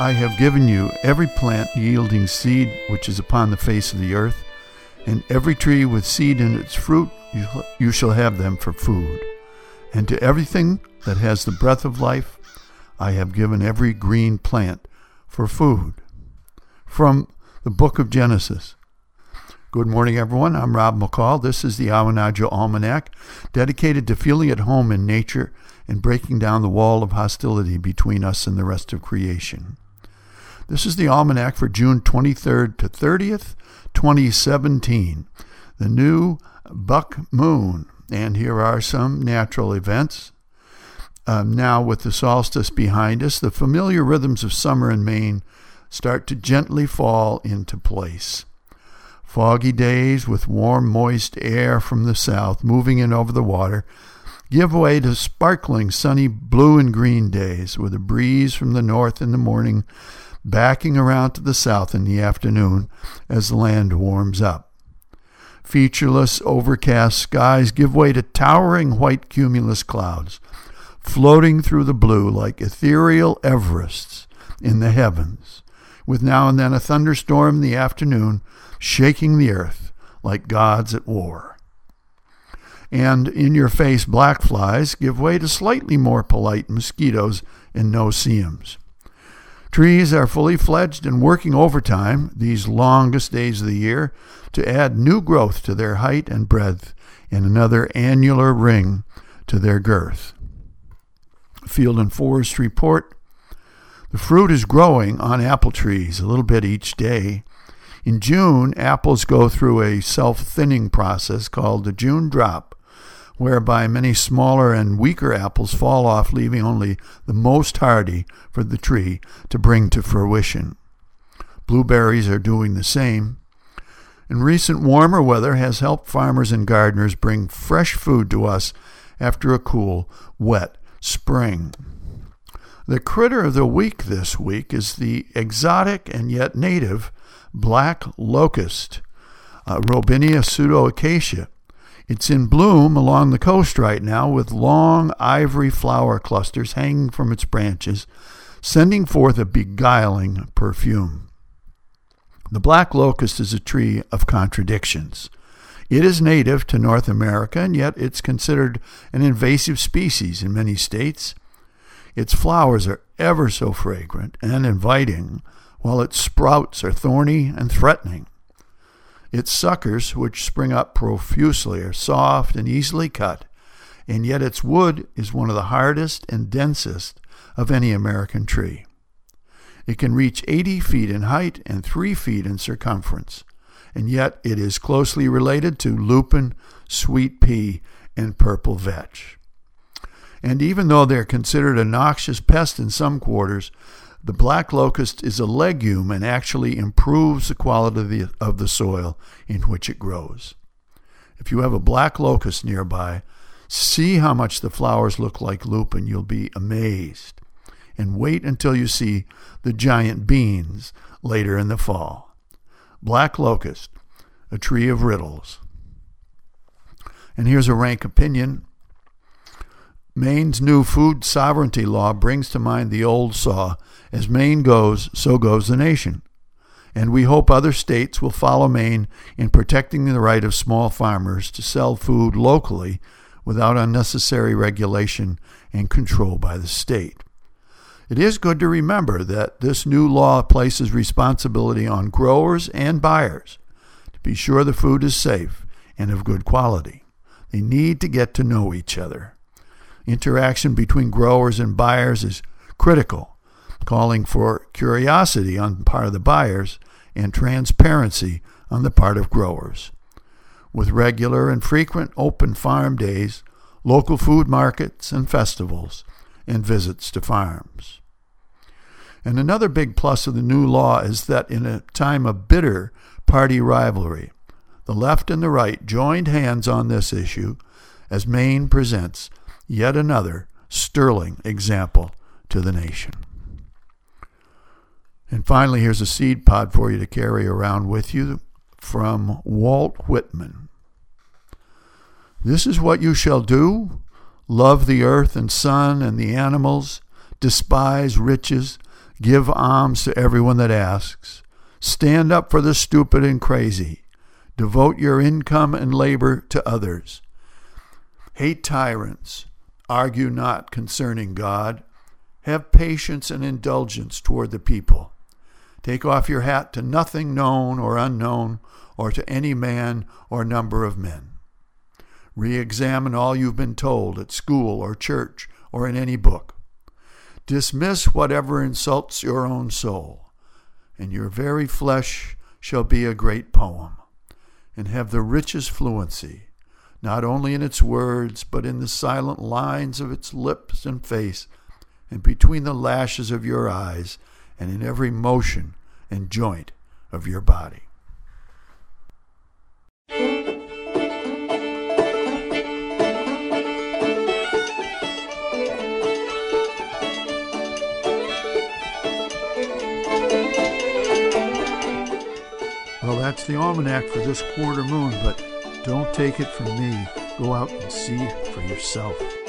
I have given you every plant yielding seed which is upon the face of the earth, and every tree with seed in its fruit, you, shall have them for food. And to everything that has the breath of life, I have given every green plant for food. From the book of Genesis. Good morning, everyone. I'm Rob McCall. This is the Awanadjo Almanac, dedicated to feeling at home in nature and breaking down the wall of hostility between us and the rest of creation. This is the Almanac for June 23rd to 30th, 2017, the new buck moon. And here are some natural events. Um, now, with the solstice behind us, the familiar rhythms of summer in Maine start to gently fall into place. Foggy days with warm, moist air from the south moving in over the water give way to sparkling, sunny blue and green days with a breeze from the north in the morning, backing around to the south in the afternoon as the land warms up. Featureless, overcast skies give way to towering white cumulus clouds, floating through the blue like ethereal Everests in the heavens, with now and then a thunderstorm in the afternoon shaking the earth like gods at war. And in your face black flies give way to slightly more polite mosquitoes and no-see-ums. Trees are fully fledged and working overtime these longest days of the year to add new growth to their height and breadth and another annular ring to their girth. Field and Forest report. The fruit is growing on apple trees a little bit each day, in June, apples go through a self thinning process called the June drop, whereby many smaller and weaker apples fall off, leaving only the most hardy for the tree to bring to fruition. Blueberries are doing the same. And recent warmer weather has helped farmers and gardeners bring fresh food to us after a cool, wet spring. The critter of the week this week is the exotic and yet native black locust, uh, Robinia pseudoacacia. It's in bloom along the coast right now with long ivory flower clusters hanging from its branches, sending forth a beguiling perfume. The black locust is a tree of contradictions. It is native to North America, and yet it's considered an invasive species in many states. Its flowers are ever so fragrant and inviting, while its sprouts are thorny and threatening. Its suckers, which spring up profusely, are soft and easily cut, and yet its wood is one of the hardest and densest of any American tree. It can reach 80 feet in height and 3 feet in circumference, and yet it is closely related to lupin, sweet pea, and purple vetch. And even though they're considered a noxious pest in some quarters, the black locust is a legume and actually improves the quality of the, of the soil in which it grows. If you have a black locust nearby, see how much the flowers look like lupin. You'll be amazed. And wait until you see the giant beans later in the fall. Black locust, a tree of riddles. And here's a rank opinion Maine's new food sovereignty law brings to mind the old saw as Maine goes, so goes the nation. And we hope other states will follow Maine in protecting the right of small farmers to sell food locally without unnecessary regulation and control by the state. It is good to remember that this new law places responsibility on growers and buyers to be sure the food is safe and of good quality. They need to get to know each other. Interaction between growers and buyers is critical, calling for curiosity on the part of the buyers and transparency on the part of growers. With regular and frequent open farm days, local food markets and festivals, and visits to farms. And another big plus of the new law is that in a time of bitter party rivalry, the left and the right joined hands on this issue as Maine presents yet another sterling example to the nation. And finally, here's a seed pod for you to carry around with you from Walt Whitman. This is what you shall do love the earth and sun and the animals, despise riches, Give alms to everyone that asks. Stand up for the stupid and crazy. Devote your income and labor to others. Hate tyrants. Argue not concerning God. Have patience and indulgence toward the people. Take off your hat to nothing known or unknown, or to any man or number of men. Re examine all you've been told at school or church or in any book. Dismiss whatever insults your own soul, and your very flesh shall be a great poem, and have the richest fluency, not only in its words, but in the silent lines of its lips and face, and between the lashes of your eyes, and in every motion and joint of your body. Well, that's the almanac for this quarter moon, but don't take it from me. Go out and see for yourself.